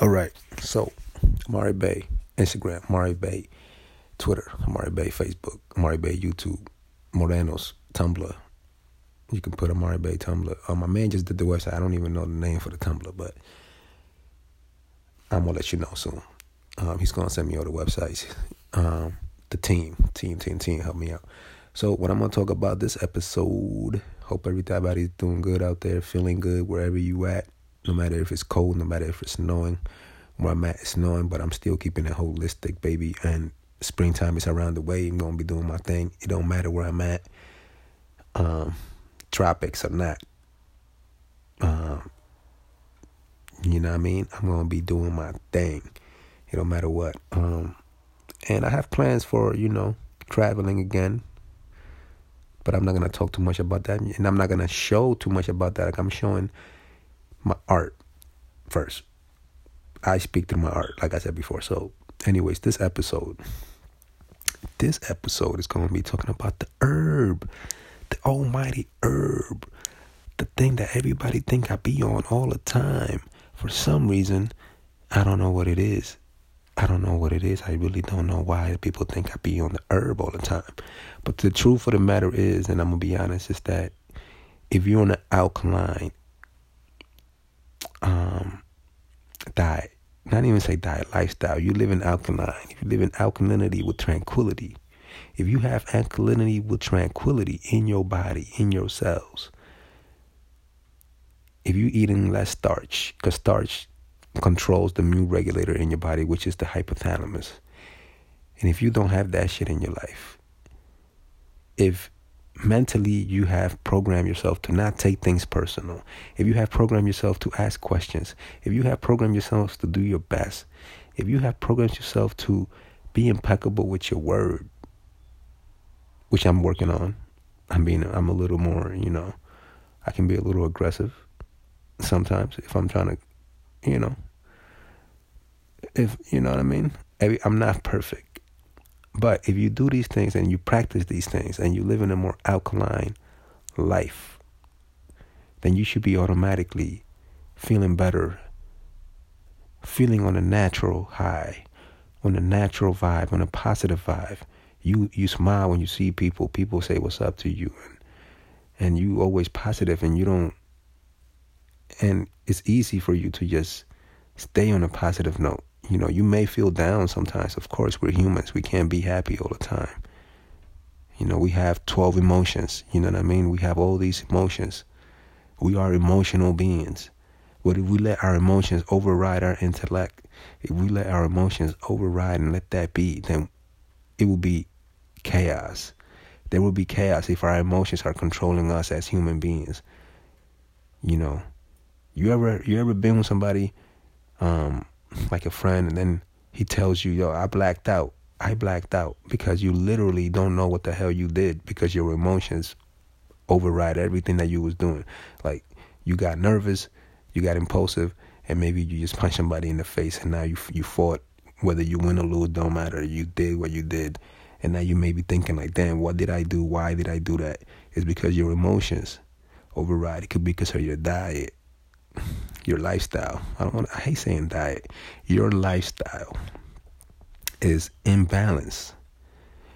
All right. So, Amari Bay, Instagram, Amari Bay, Twitter, Amari Bay, Facebook, Amari Bay, YouTube, Morenos, Tumblr. You can put Amari Bay Tumblr. Uh, my man just did the website. I don't even know the name for the Tumblr, but I'm gonna let you know soon. Um, he's gonna send me all the websites. Um, the team, team, team, team, help me out. So, what I'm gonna talk about this episode. Hope everybody's doing good out there, feeling good wherever you at no matter if it's cold, no matter if it's snowing. Where I'm at, it's snowing, but I'm still keeping it holistic, baby. And springtime is around the way. I'm gonna be doing my thing. It don't matter where I'm at, um, tropics or not. Um, you know what I mean? I'm gonna be doing my thing. It don't matter what. Um, and I have plans for you know traveling again. But I'm not gonna talk too much about that, and I'm not gonna show too much about that. Like I'm showing my art first. I speak through my art, like I said before. So, anyways, this episode, this episode is going to be talking about the herb, the almighty herb, the thing that everybody think I be on all the time. For some reason, I don't know what it is. I don't know what it is. I really don't know why people think I be on the herb all the time. But the truth of the matter is, and I'm gonna be honest, is that if you're on an alkaline um, diet. Not even say diet, lifestyle. You live in alkaline. If you live in alkalinity with tranquility, if you have alkalinity with tranquility in your body, in your cells, if you're eating less starch, because starch controls the immune regulator in your body, which is the hypothalamus. And if you don't have that shit in your life, if mentally you have programmed yourself to not take things personal, if you have programmed yourself to ask questions, if you have programmed yourself to do your best, if you have programmed yourself to be impeccable with your word, which I'm working on. I mean, I'm a little more, you know, I can be a little aggressive sometimes if I'm trying to, you know, if, you know what I mean? I'm not perfect. But if you do these things and you practice these things and you live in a more alkaline life, then you should be automatically feeling better, feeling on a natural high, on a natural vibe, on a positive vibe. You you smile when you see people. People say what's up to you, and and you always positive, and you don't. And it's easy for you to just stay on a positive note. You know, you may feel down sometimes. Of course, we're humans. We can't be happy all the time. You know, we have 12 emotions. You know what I mean? We have all these emotions. We are emotional beings. But if we let our emotions override our intellect, if we let our emotions override and let that be, then it will be chaos. There will be chaos if our emotions are controlling us as human beings. You know, you ever you ever been with somebody um, like a friend, and then he tells you, yo, I blacked out. I blacked out because you literally don't know what the hell you did because your emotions override everything that you was doing. Like you got nervous, you got impulsive, and maybe you just punched somebody in the face, and now you you fought. Whether you win or lose, don't matter. You did what you did, and now you may be thinking like, "Damn, what did I do? Why did I do that?" It's because your emotions override. It could be because of your diet your lifestyle. I don't want I hate saying diet. Your lifestyle is imbalance.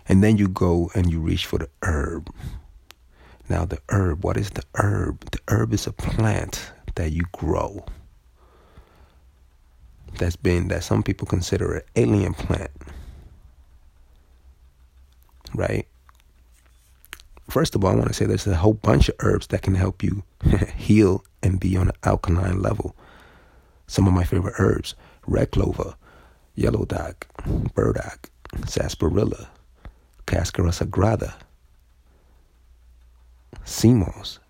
And then you go and you reach for the herb. Now the herb, what is the herb? The herb is a plant that you grow. That's been that some people consider an alien plant. Right? First of all, I want to say there's a whole bunch of herbs that can help you heal and be on an alkaline level. Some of my favorite herbs red clover, yellow dock, burdock, sarsaparilla, cascara sagrada, sea moss,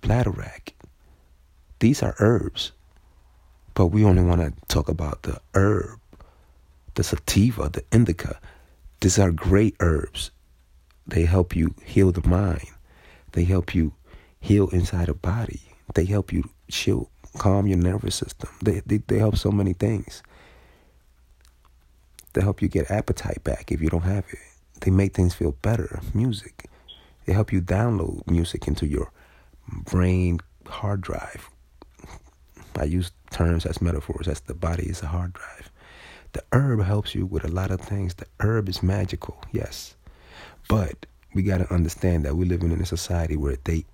bladderwrack. These are herbs, but we only want to talk about the herb, the sativa, the indica. These are great herbs. They help you heal the mind. They help you heal inside the body. They help you chill, calm your nervous system. They, they, they help so many things. They help you get appetite back if you don't have it. They make things feel better. Music. They help you download music into your brain hard drive. I use terms as metaphors, as the body is a hard drive. The herb helps you with a lot of things. The herb is magical, yes. But we got to understand that we're living in a society where they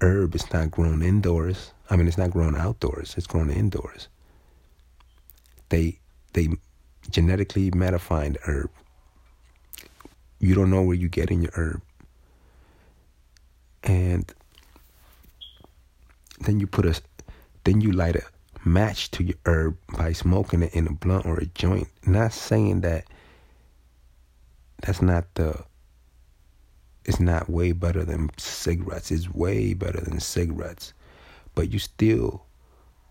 herb is not grown indoors. I mean, it's not grown outdoors. It's grown indoors. They they genetically modify the herb. You don't know where you get in your herb, and then you put a then you light a match to your herb by smoking it in a blunt or a joint. Not saying that that's not the it's not way better than cigarettes. It's way better than cigarettes. But you still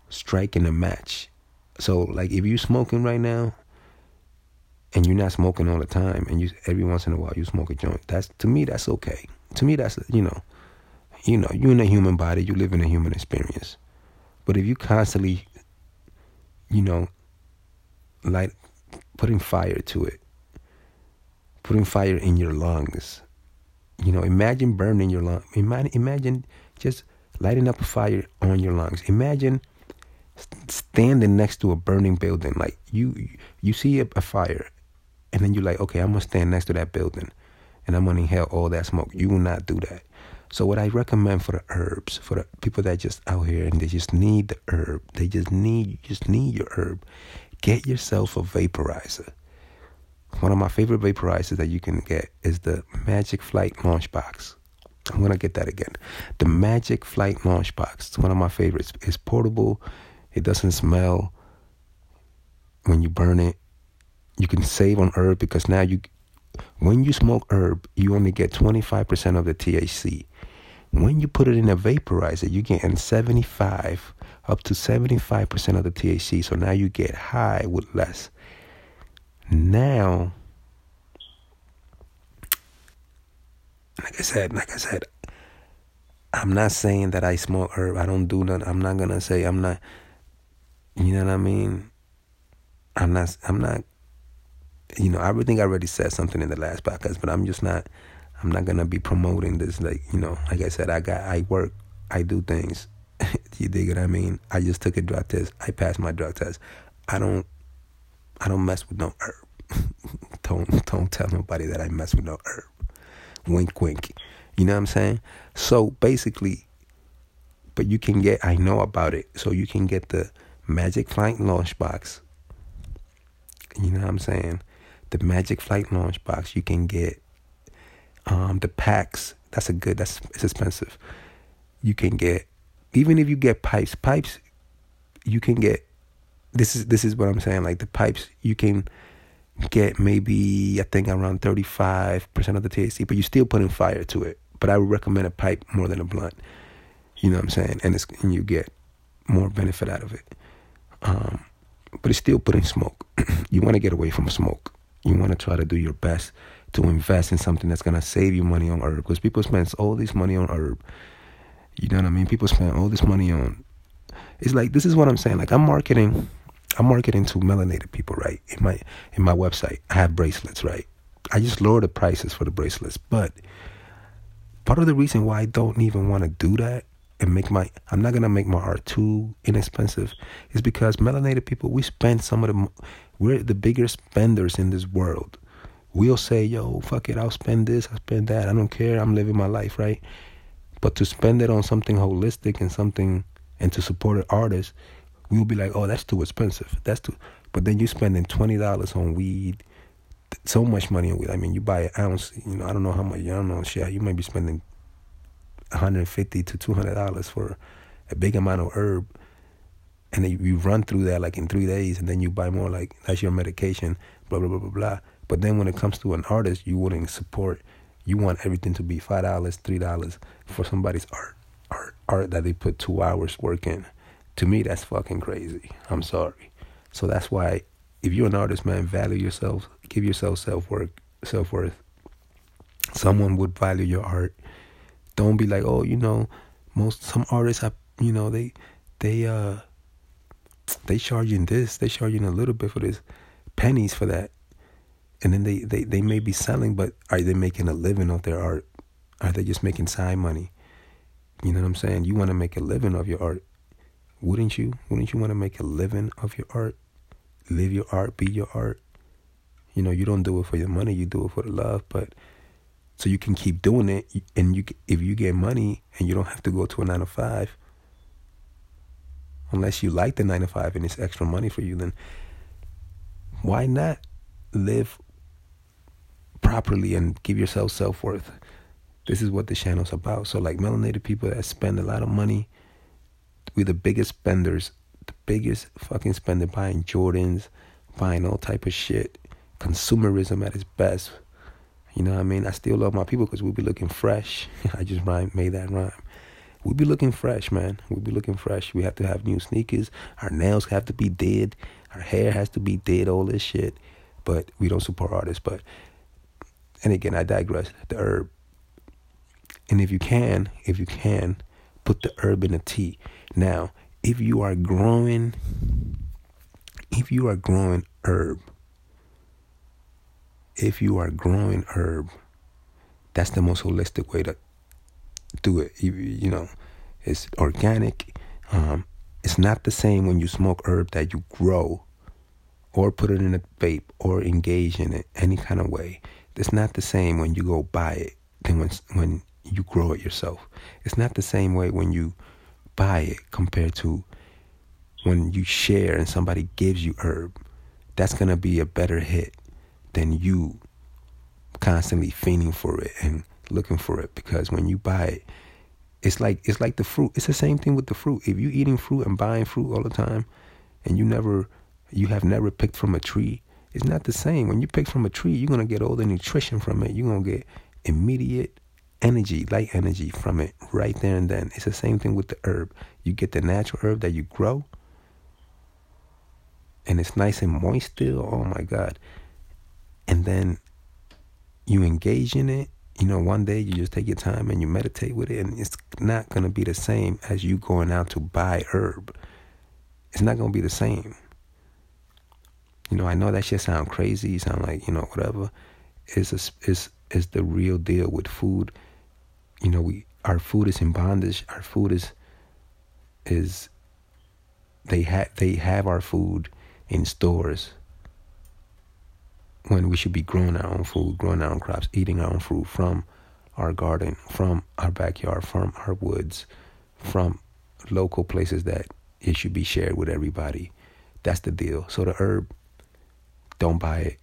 striking a match. So like if you smoking right now and you're not smoking all the time and you every once in a while you smoke a joint, that's to me that's okay. To me that's you know, you know, you're in a human body, you live in a human experience. But if you constantly, you know, like putting fire to it, putting fire in your lungs, you know, imagine burning your lungs. Imagine, imagine just lighting up a fire on your lungs. Imagine standing next to a burning building. Like you, you see a, a fire, and then you're like, okay, I'm gonna stand next to that building, and I'm gonna inhale all that smoke. You will not do that. So what I recommend for the herbs, for the people that just out here and they just need the herb, they just need you just need your herb. Get yourself a vaporizer. One of my favorite vaporizers that you can get is the Magic Flight Launch Box. I'm gonna get that again. The Magic Flight Launch Box. It's one of my favorites. It's portable. It doesn't smell when you burn it. You can save on herb because now you when you smoke herb, you only get 25% of the THC. When you put it in a vaporizer, you get 75 up to 75% of the THC. So now you get high with less. Now, like I said, like I said, I'm not saying that I smoke herb. I don't do that. I'm not gonna say I'm not. You know what I mean? I'm not. I'm not. You know, I think I already said something in the last podcast, but I'm just not. I'm not gonna be promoting this. Like you know, like I said, I got I work, I do things. you dig what I mean? I just took a drug test. I passed my drug test. I don't I don't mess with no herb. don't don't tell nobody that I mess with no herb. Wink wink. You know what I'm saying? So basically, but you can get I know about it. So you can get the Magic Flight launch box. You know what I'm saying? The Magic Flight launch box. You can get um, the Pax. That's a good. That's it's expensive. You can get even if you get pipes. Pipes, you can get. This is this is what I'm saying. Like the pipes, you can get maybe I think around 35 percent of the THC, but you're still putting fire to it. But I would recommend a pipe more than a blunt. You know what I'm saying? And it's and you get more benefit out of it. Um, but it's still putting smoke. you want to get away from smoke. You want to try to do your best to invest in something that's gonna save you money on herb. Because people spend all this money on herb. You know what I mean? People spend all this money on. It's like this is what I'm saying. Like I'm marketing, I'm marketing to melanated people, right? In my in my website, I have bracelets, right? I just lower the prices for the bracelets, but part of the reason why I don't even want to do that and make my I'm not gonna make my art too inexpensive is because melanated people we spend some of the we're the bigger spenders in this world we'll say, yo, fuck it, I'll spend this, I'll spend that. I don't care. I'm living my life, right? But to spend it on something holistic and something and to support an artist, we'll be like, oh, that's too expensive. That's too. But then you're spending twenty dollars on weed, so much money on weed. I mean, you buy an ounce. You know, I don't know how much. I don't know. Shit, you might be spending 150 to 200 dollars for a big amount of herb, and then you run through that like in three days, and then you buy more. Like that's your medication. Blah blah blah blah blah. But then when it comes to an artist, you wouldn't support. You want everything to be five dollars, three dollars for somebody's art, art, art that they put two hours work in. To me, that's fucking crazy. I'm sorry. So that's why, if you're an artist, man, value yourself. Give yourself self worth. Self worth. Someone would value your art. Don't be like, oh, you know, most some artists have, you know, they, they, uh, they charging this, they charging a little bit for this, pennies for that and then they, they, they may be selling, but are they making a living off their art? Are they just making side money? You know what I'm saying? You want to make a living off your art. Wouldn't you? Wouldn't you want to make a living of your art? Live your art, be your art. You know, you don't do it for your money, you do it for the love, but so you can keep doing it and you if you get money and you don't have to go to a 9 to 5 unless you like the 9 to 5 and it's extra money for you then why not live properly and give yourself self-worth this is what the channel's about so like melanated people that spend a lot of money we're the biggest spenders the biggest fucking spender buying jordans buying all type of shit consumerism at its best you know what I mean? I still love my people because we'll be looking fresh. I just rhyme, made that rhyme. We'll be looking fresh, man. We'll be looking fresh. We have to have new sneakers. Our nails have to be did. Our hair has to be did. All this shit. But we don't support artists. But and again, I digress. The herb. And if you can, if you can, put the herb in a tea. Now, if you are growing, if you are growing herb if you are growing herb, that's the most holistic way to do it. You, you know, it's organic. Um, it's not the same when you smoke herb that you grow or put it in a vape or engage in it any kind of way. It's not the same when you go buy it than when, when you grow it yourself. It's not the same way when you buy it compared to when you share and somebody gives you herb. That's going to be a better hit than you constantly fiending for it and looking for it because when you buy it it's like it's like the fruit it's the same thing with the fruit if you eating fruit and buying fruit all the time and you never you have never picked from a tree it's not the same when you pick from a tree you're to get all the nutrition from it you're to get immediate energy light energy from it right there and then. It's the same thing with the herb. You get the natural herb that you grow and it's nice and moist still oh my god. And then you engage in it. You know one day you just take your time and you meditate with it and it's not going to be the same as you going out to buy herb. It's not going to be the same. You know i know that shit sound crazy sound like you know whatever. It's a, it's, it's the real deal with food you know we our food is in bondage our food is is they have they have our food in stores when we should be growing our own food, growing our own crops, eating our own fruit from our garden, from our backyard, from our woods, from local places that it should be shared with everybody. That's the deal. So the herb, don't buy it.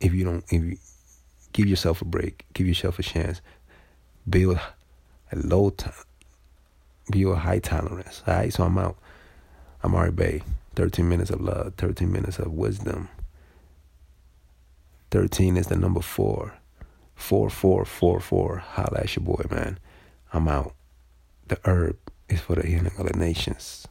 If you don't, if you give yourself a break, give yourself a chance, build a low, build a high tolerance. All right, so I'm out. I'm Ari Bay. 13 minutes of love, 13 minutes of wisdom. 13 is the number four. 4444. Holla at your boy, man. I'm out. The herb is for the healing of the nations.